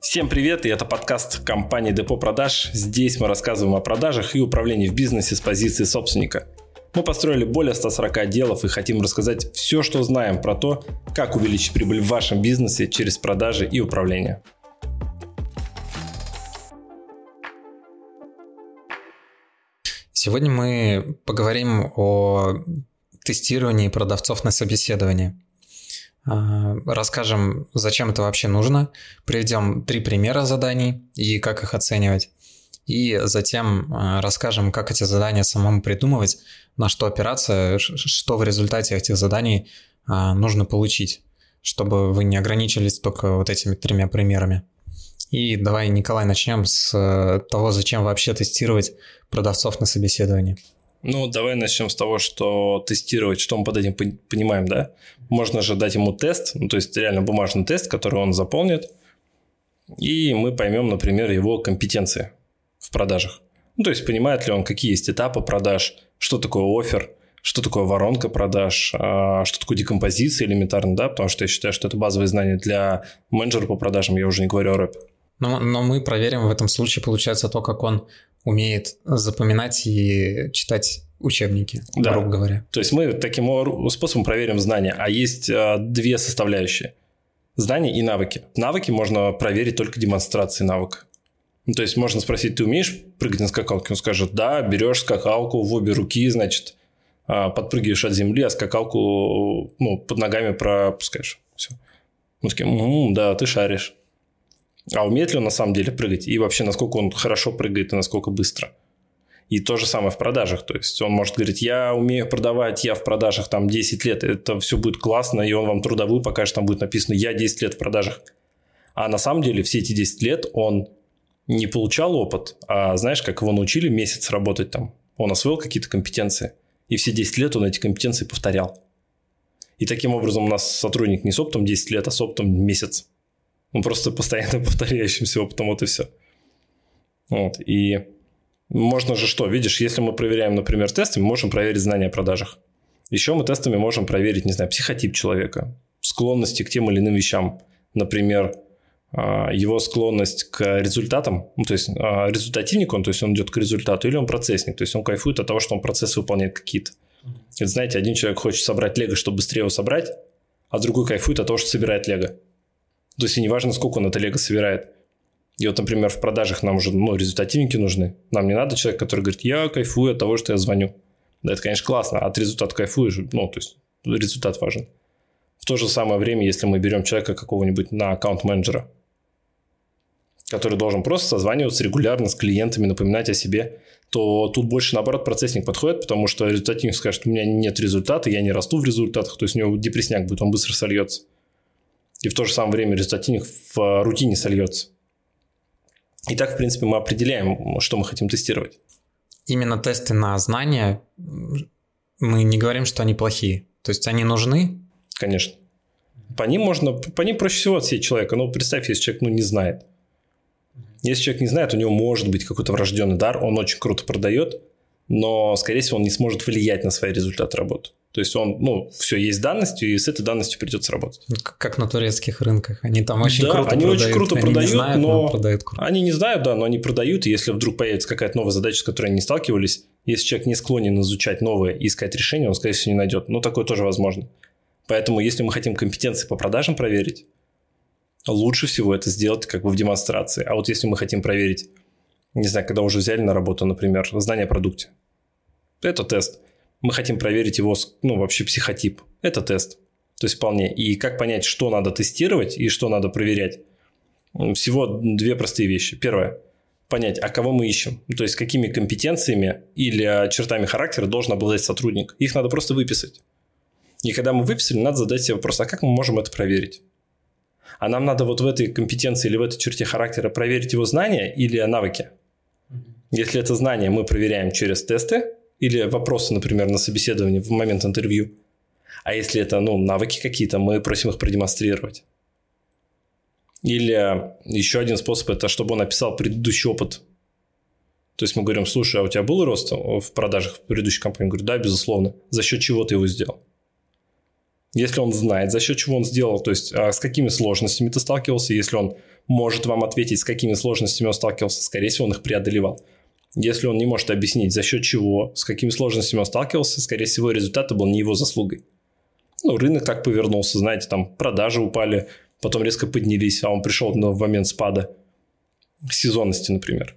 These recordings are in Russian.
Всем привет, и это подкаст компании Депо Продаж. Здесь мы рассказываем о продажах и управлении в бизнесе с позиции собственника. Мы построили более 140 отделов и хотим рассказать все, что знаем про то, как увеличить прибыль в вашем бизнесе через продажи и управление. Сегодня мы поговорим о тестировании продавцов на собеседовании. А, расскажем, зачем это вообще нужно, приведем три примера заданий и как их оценивать. И затем а, расскажем, как эти задания самому придумывать, на что опираться, что в результате этих заданий а, нужно получить, чтобы вы не ограничились только вот этими тремя примерами. И давай, Николай, начнем с э, того, зачем вообще тестировать продавцов на собеседовании. Ну, давай начнем с того, что тестировать, что мы под этим понимаем, да? Можно же дать ему тест, ну, то есть реально бумажный тест, который он заполнит, и мы поймем, например, его компетенции в продажах. Ну, то есть понимает ли он, какие есть этапы продаж, что такое офер, что такое воронка продаж, а, что такое декомпозиция элементарно, да, потому что я считаю, что это базовые знания для менеджера по продажам, я уже не говорю о рэпе. Но, но мы проверим в этом случае, получается, то, как он умеет запоминать и читать учебники, да. грубо говоря. То есть мы таким способом проверим знания. А есть а, две составляющие. Знания и навыки. Навыки можно проверить только демонстрацией навыка. Ну, то есть можно спросить, ты умеешь прыгать на скакалке? Он скажет, да, берешь скакалку в обе руки, значит, а, подпрыгиваешь от земли, а скакалку ну, под ногами пропускаешь. Все. Мы такие, м-м, да, ты шаришь. А умеет ли он на самом деле прыгать? И вообще, насколько он хорошо прыгает и насколько быстро? И то же самое в продажах. То есть он может говорить, я умею продавать, я в продажах там 10 лет, это все будет классно, и он вам трудовую покажет, там будет написано, я 10 лет в продажах. А на самом деле все эти 10 лет он не получал опыт, а знаешь, как его научили месяц работать там. Он освоил какие-то компетенции, и все 10 лет он эти компетенции повторял. И таким образом у нас сотрудник не с опытом 10 лет, а с опытом месяц. Он просто постоянно повторяющимся опытом, вот и все. Вот, и можно же что, видишь, если мы проверяем, например, тесты, мы можем проверить знания о продажах. Еще мы тестами можем проверить, не знаю, психотип человека, склонности к тем или иным вещам. Например, а, его склонность к результатам, ну, то есть а, результативник он, то есть он идет к результату, или он процессник, то есть он кайфует от того, что он процессы выполняет какие-то. Это, знаете, один человек хочет собрать лего, чтобы быстрее его собрать, а другой кайфует от того, что собирает лего. То есть и неважно, сколько он это лего собирает. И вот, например, в продажах нам уже ну, результативники нужны. Нам не надо человек, который говорит, я кайфую от того, что я звоню. Да, это, конечно, классно. От результата кайфуешь, ну, то есть результат важен. В то же самое время, если мы берем человека какого-нибудь на аккаунт-менеджера, который должен просто созваниваться регулярно с клиентами, напоминать о себе, то тут больше, наоборот, процессник подходит, потому что результативник скажет, у меня нет результата, я не расту в результатах, то есть у него депрессняк будет, он быстро сольется и в то же самое время результативник в э, рутине сольется. И так, в принципе, мы определяем, что мы хотим тестировать. Именно тесты на знания, мы не говорим, что они плохие. То есть они нужны? Конечно. По ним можно, по ним проще всего отсеять человека. Но ну, представь, если человек ну, не знает. Если человек не знает, у него может быть какой-то врожденный дар, он очень круто продает, но, скорее всего, он не сможет влиять на свои результаты работы. То есть он, ну, все есть данностью, и с этой данностью придется работать. Ну, как на турецких рынках. Они там очень да, круто они продают. очень круто они продают, не знают, но... но продают круто. Они не знают, да, но они продают, и если вдруг появится какая-то новая задача, с которой они не сталкивались, если человек не склонен изучать новое и искать решение, он, скорее всего, не найдет. Но такое тоже возможно. Поэтому, если мы хотим компетенции по продажам проверить, лучше всего это сделать как бы в демонстрации. А вот если мы хотим проверить, не знаю, когда уже взяли на работу, например, знание о продукте, это тест – мы хотим проверить его, ну, вообще психотип. Это тест. То есть вполне. И как понять, что надо тестировать и что надо проверять? Всего две простые вещи. Первое. Понять, а кого мы ищем. То есть какими компетенциями или чертами характера должен обладать сотрудник. Их надо просто выписать. И когда мы выписали, надо задать себе вопрос, а как мы можем это проверить? А нам надо вот в этой компетенции или в этой черте характера проверить его знания или навыки? Если это знания мы проверяем через тесты, или вопросы, например, на собеседовании в момент интервью. А если это ну, навыки какие-то, мы просим их продемонстрировать. Или еще один способ – это чтобы он описал предыдущий опыт. То есть мы говорим, слушай, а у тебя был рост в продажах в предыдущей компании? Я говорю, да, безусловно. За счет чего ты его сделал? Если он знает, за счет чего он сделал, то есть а с какими сложностями ты сталкивался, если он может вам ответить, с какими сложностями он сталкивался, скорее всего, он их преодолевал. Если он не может объяснить, за счет чего, с какими сложностями он сталкивался, скорее всего, результат был не его заслугой. Ну, рынок так повернулся, знаете, там продажи упали, потом резко поднялись, а он пришел в момент спада сезонности, например.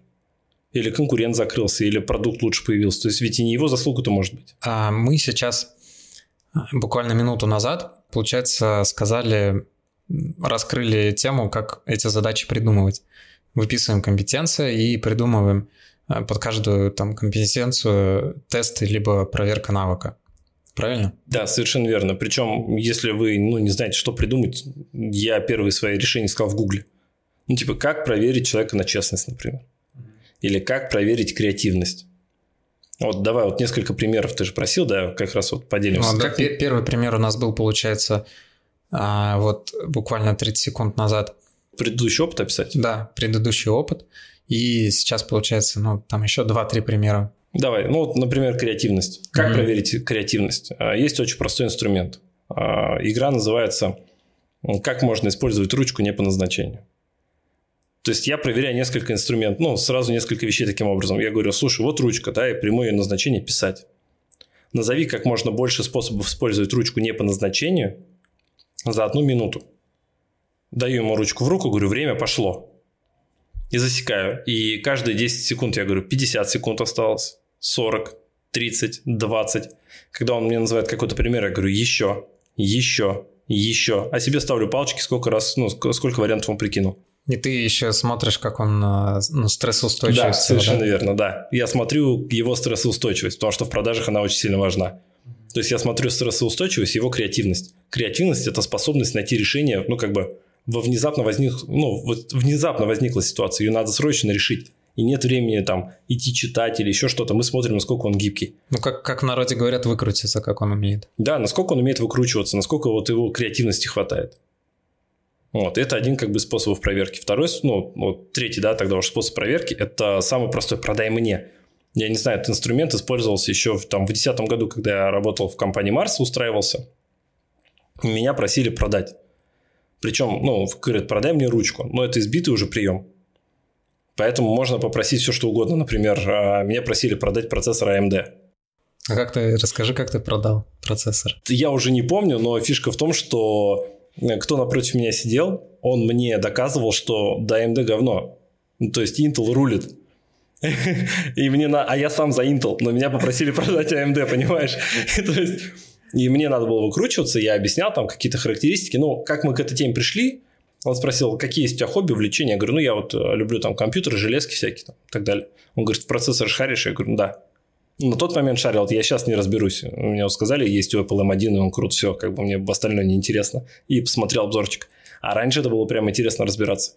Или конкурент закрылся, или продукт лучше появился. То есть ведь и не его заслуга-то может быть. А мы сейчас буквально минуту назад, получается, сказали, раскрыли тему, как эти задачи придумывать. Выписываем компетенции и придумываем э, под каждую там компетенцию тесты либо проверка навыка. Правильно? Да, совершенно верно. Причем, если вы ну, не знаете, что придумать, я первые свои решения искал в Гугле. Ну, типа, как проверить человека на честность, например. Или как проверить креативность. Вот давай вот несколько примеров, ты же просил, да, как раз вот поделимся. Ну, да, Первый пример у нас был, получается, а, вот буквально 30 секунд назад. Предыдущий опыт описать? Да, предыдущий опыт. И сейчас, получается, ну, там еще 2-3 примера. Давай, ну вот, например, креативность. Как mm-hmm. проверить креативность? А, есть очень простой инструмент. А, игра называется «Как можно использовать ручку не по назначению». То есть я проверяю несколько инструментов, ну, сразу несколько вещей таким образом. Я говорю, слушай, вот ручка, да, и прямое ее назначение писать. Назови как можно больше способов использовать ручку не по назначению за одну минуту. Даю ему ручку в руку, говорю, время пошло. И засекаю. И каждые 10 секунд я говорю, 50 секунд осталось, 40, 30, 20. Когда он мне называет какой-то пример, я говорю, еще, еще, еще. А себе ставлю палочки, сколько раз, ну, сколько вариантов он прикинул. И ты еще смотришь, как он э, ну, стрессоустойчивый. Да, совершенно да? верно, да. Я смотрю его стрессоустойчивость, потому что в продажах она очень сильно важна. То есть я смотрю стрессоустойчивость, его креативность. Креативность – это способность найти решение, ну, как бы, во внезапно возник, ну, вот внезапно возникла ситуация, ее надо срочно решить. И нет времени там идти читать или еще что-то. Мы смотрим, насколько он гибкий. Ну, как, как в народе говорят, выкрутиться, как он умеет. Да, насколько он умеет выкручиваться, насколько вот его креативности хватает. Вот, это один как бы способ проверки. Второй, ну, вот, третий, да, тогда уже способ проверки, это самый простой, продай мне. Я не знаю, этот инструмент использовался еще в, там, в 2010 году, когда я работал в компании Марс, устраивался. Меня просили продать. Причем, ну, говорят, продай мне ручку. Но это избитый уже прием. Поэтому можно попросить все, что угодно. Например, а, меня просили продать процессор AMD. А как ты, расскажи, как ты продал процессор? Я уже не помню, но фишка в том, что Э, кто напротив меня сидел, он мне доказывал, что да, AMD говно. Ну, то есть Intel рулит. И мне на... А я сам за Intel, но меня попросили продать AMD, понимаешь? То есть... И мне надо было выкручиваться, я объяснял там какие-то характеристики. Ну, как мы к этой теме пришли, он спросил, какие есть у тебя хобби, увлечения. Я говорю, ну, я вот э, люблю там компьютеры, железки всякие там, и так далее. Он говорит, в процессор шаришь? Я говорю, да. На тот момент шарил, я сейчас не разберусь. Мне вот сказали, есть у Apple M1, и он крут, все, как бы мне остальное неинтересно. И посмотрел обзорчик. А раньше это было прям интересно разбираться.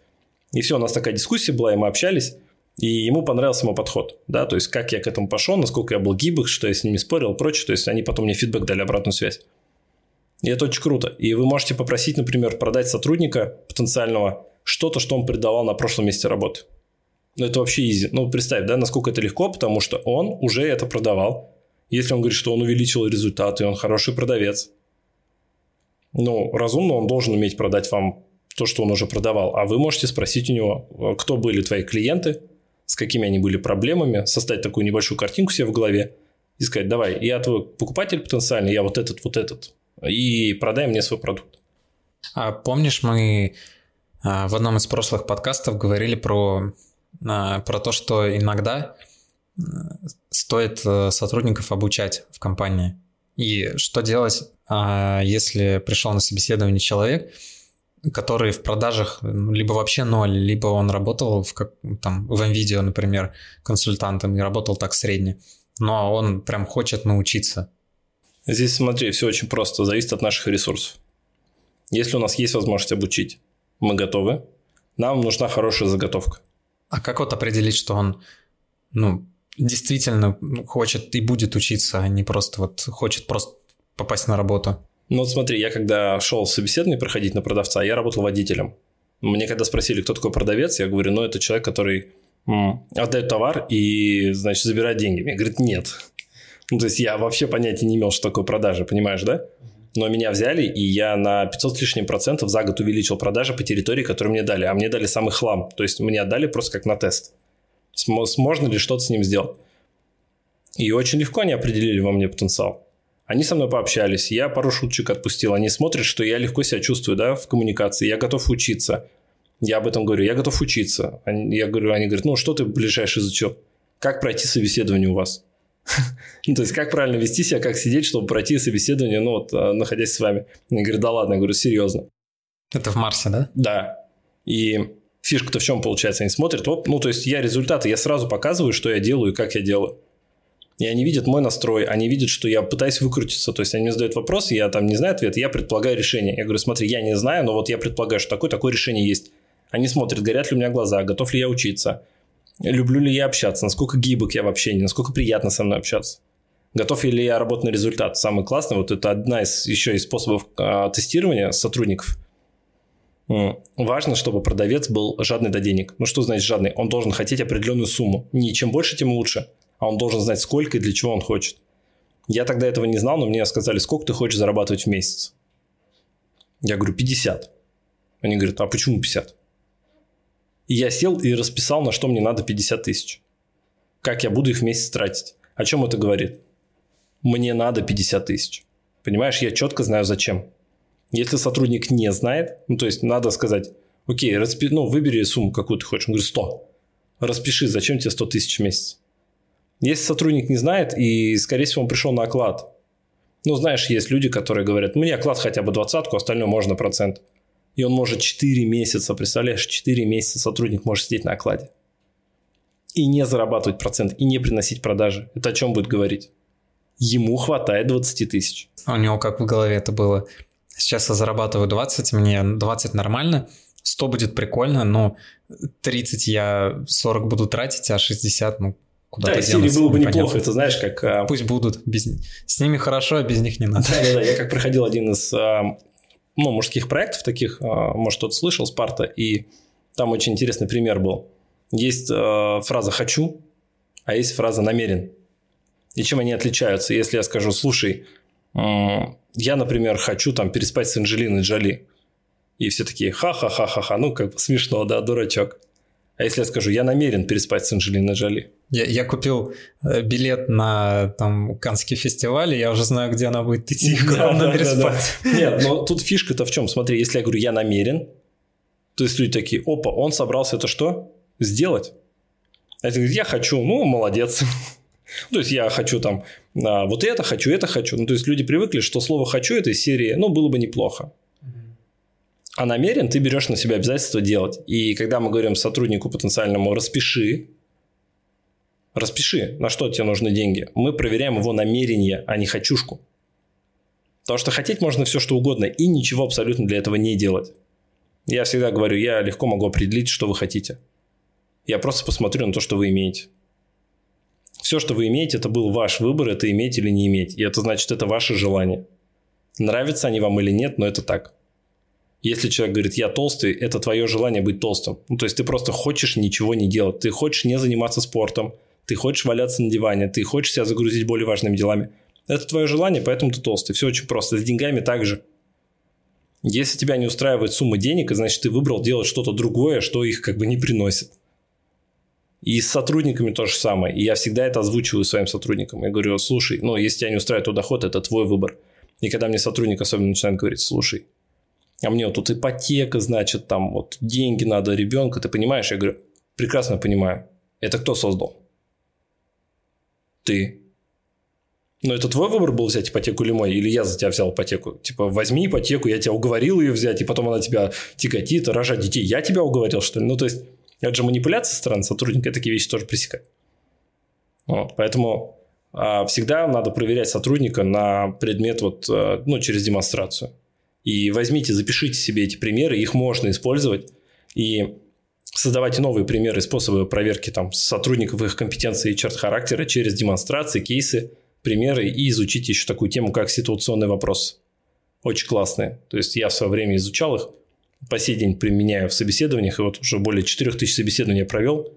И все, у нас такая дискуссия была, и мы общались. И ему понравился мой подход, да, то есть как я к этому пошел, насколько я был гибок, что я с ними спорил и прочее, то есть они потом мне фидбэк дали, обратную связь. И это очень круто. И вы можете попросить, например, продать сотрудника потенциального что-то, что он придавал на прошлом месте работы. Ну, это вообще изи. Ну, представь, да, насколько это легко, потому что он уже это продавал. Если он говорит, что он увеличил результаты, он хороший продавец. Ну, разумно он должен уметь продать вам то, что он уже продавал. А вы можете спросить у него, кто были твои клиенты, с какими они были проблемами, составить такую небольшую картинку себе в голове и сказать, давай, я твой покупатель потенциальный, я вот этот, вот этот, и продай мне свой продукт. А помнишь, мы а, в одном из прошлых подкастов говорили про а, про то, что иногда э, стоит э, сотрудников обучать в компании. И что делать, а, если пришел на собеседование человек, который в продажах ну, либо вообще ноль, либо он работал в, как, там, в NVIDIA, например, консультантом и работал так средне, но он прям хочет научиться. Здесь, смотри, все очень просто, зависит от наших ресурсов. Если у нас есть возможность обучить, мы готовы, нам нужна хорошая заготовка. А как вот определить, что он, ну, действительно хочет и будет учиться, а не просто вот хочет просто попасть на работу? Ну вот смотри, я когда шел собеседование проходить на продавца, я работал водителем. Мне когда спросили, кто такой продавец, я говорю, ну это человек, который отдает товар и, значит, забирает деньги. Мне говорит, нет. Ну, то есть я вообще понятия не имел, что такое продажа, понимаешь, да? Но меня взяли, и я на 500 с лишним процентов за год увеличил продажи по территории, которую мне дали. А мне дали самый хлам. То есть мне отдали просто как на тест. Можно ли что-то с ним сделать? И очень легко они определили во мне потенциал. Они со мной пообщались, я пару шуточек отпустил. Они смотрят, что я легко себя чувствую да, в коммуникации, я готов учиться. Я об этом говорю, я готов учиться. Они, я говорю, они говорят, ну что ты ближайший изучил? Как пройти собеседование у вас? Ну, то есть, как правильно вести себя, как сидеть, чтобы пройти собеседование, ну, вот, а, находясь с вами. Я говорю, да ладно, я говорю, серьезно. Это в Марсе, да? Да. И фишка-то в чем получается? Они смотрят, оп, ну, то есть, я результаты, я сразу показываю, что я делаю и как я делаю. И они видят мой настрой, они видят, что я пытаюсь выкрутиться. То есть, они мне задают вопрос, я там не знаю ответ, я предполагаю решение. Я говорю, смотри, я не знаю, но вот я предполагаю, что такое-такое решение есть. Они смотрят, горят ли у меня глаза, готов ли я учиться, люблю ли я общаться, насколько гибок я в общении, насколько приятно со мной общаться. Готов ли я работать на результат? Самый классный, вот это одна из еще из способов э, тестирования сотрудников. Важно, чтобы продавец был жадный до денег. Ну что значит жадный? Он должен хотеть определенную сумму. Не чем больше, тем лучше. А он должен знать, сколько и для чего он хочет. Я тогда этого не знал, но мне сказали, сколько ты хочешь зарабатывать в месяц. Я говорю, 50. Они говорят, а почему 50? И я сел и расписал, на что мне надо 50 тысяч. Как я буду их в месяц тратить. О чем это говорит? Мне надо 50 тысяч. Понимаешь, я четко знаю зачем. Если сотрудник не знает, ну то есть надо сказать, окей, распи, ну выбери сумму, какую ты хочешь. Он говорит, 100. Распиши, зачем тебе 100 тысяч в месяц. Если сотрудник не знает, и, скорее всего, он пришел на оклад. Ну, знаешь, есть люди, которые говорят, мне оклад хотя бы двадцатку, остальное можно процент. И он может 4 месяца, представляешь, 4 месяца сотрудник может сидеть на окладе. И не зарабатывать процент, и не приносить продажи. Это о чем будет говорить? Ему хватает 20 тысяч. А у него как в голове это было? Сейчас я зарабатываю 20, мне 20 нормально, 100 будет прикольно, но 30 я 40 буду тратить, а 60, ну, куда-то Да, Сири было бы непонятно. неплохо, это знаешь, как... А, Пусть будут, без... с ними хорошо, а без них не надо. Да-да-да, я как проходил один из а, ну, мужских проектов таких, а, может, кто-то слышал, Спарта, и там очень интересный пример был. Есть фраза «хочу», а есть фраза «намерен». И чем они отличаются? Если я скажу, слушай, я, например, хочу там переспать с Анджелиной Джоли, и все такие ха-ха-ха-ха-ха, ну, как бы смешно, да, дурачок. А если я скажу, я намерен переспать с Анджелиной Джоли? Я, я купил э, билет на там Канский фестиваль, и я уже знаю, где она будет идти, куда да, да, переспать. Да, да. Нет, но тут фишка-то в чем? Смотри, если я говорю, я намерен, то есть люди такие, опа, он собрался это что? Сделать. А если говорит, я хочу, ну, молодец. То есть я хочу там а, вот это хочу, это хочу. Ну, то есть люди привыкли, что слово хочу этой серии, ну, было бы неплохо. А намерен ты берешь на себя обязательство делать. И когда мы говорим сотруднику потенциальному распиши, распиши, на что тебе нужны деньги, мы проверяем его намерение, а не хочушку. Потому что хотеть можно все что угодно и ничего абсолютно для этого не делать. Я всегда говорю, я легко могу определить, что вы хотите. Я просто посмотрю на то, что вы имеете. Все, что вы имеете, это был ваш выбор, это иметь или не иметь. И это значит, это ваше желание. Нравятся они вам или нет, но это так. Если человек говорит, я толстый, это твое желание быть толстым. Ну, то есть ты просто хочешь ничего не делать. Ты хочешь не заниматься спортом. Ты хочешь валяться на диване. Ты хочешь себя загрузить более важными делами. Это твое желание, поэтому ты толстый. Все очень просто. С деньгами также. Если тебя не устраивает сумма денег, значит ты выбрал делать что-то другое, что их как бы не приносит. И с сотрудниками то же самое. И я всегда это озвучиваю своим сотрудникам. Я говорю, слушай, ну, если тебя не устраивает твой доход, это твой выбор. И когда мне сотрудник особенно начинает говорить, слушай, а мне вот тут ипотека, значит, там вот деньги надо, ребенка, ты понимаешь? Я говорю, прекрасно понимаю. Это кто создал? Ты. Но это твой выбор был взять ипотеку или мой? Или я за тебя взял ипотеку? Типа, возьми ипотеку, я тебя уговорил ее взять, и потом она тебя тяготит, рожать детей. Я тебя уговорил, что ли? Ну, то есть, это же манипуляция со стороны сотрудника, такие вещи тоже пресекать. Вот, поэтому а, всегда надо проверять сотрудника на предмет вот, а, ну, через демонстрацию. И возьмите, запишите себе эти примеры, их можно использовать. И создавайте новые примеры, способы проверки там, сотрудников, их компетенции и черт характера через демонстрации, кейсы, примеры и изучите еще такую тему, как ситуационный вопрос. Очень классные. То есть я в свое время изучал их, по сей день применяю в собеседованиях, и вот уже более 4000 собеседований я провел.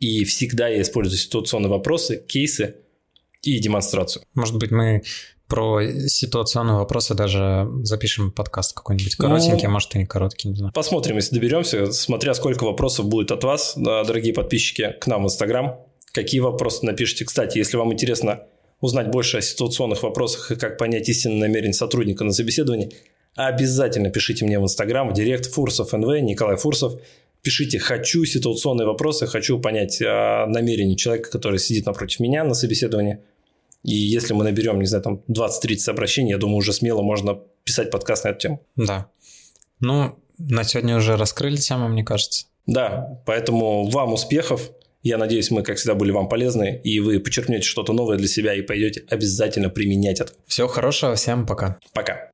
И всегда я использую ситуационные вопросы, кейсы и демонстрацию. Может быть, мы про ситуационные вопросы даже запишем подкаст какой-нибудь коротенький, ну, может и не короткий, не знаю. Посмотрим, если доберемся, смотря сколько вопросов будет от вас, дорогие подписчики, к нам в Инстаграм. Какие вопросы напишите. Кстати, если вам интересно узнать больше о ситуационных вопросах и как понять истинное намерение сотрудника на собеседовании, обязательно пишите мне в Инстаграм, в Директ Фурсов НВ, Николай Фурсов. Пишите «хочу ситуационные вопросы», «хочу понять а, намерение человека, который сидит напротив меня на собеседовании». И если мы наберем, не знаю, там 20-30 обращений, я думаю, уже смело можно писать подкаст на эту тему. Да. Ну, на сегодня уже раскрыли тему, мне кажется. Да, поэтому вам успехов. Я надеюсь, мы, как всегда, были вам полезны, и вы почерпнете что-то новое для себя и пойдете обязательно применять это. Всего хорошего, всем пока. Пока.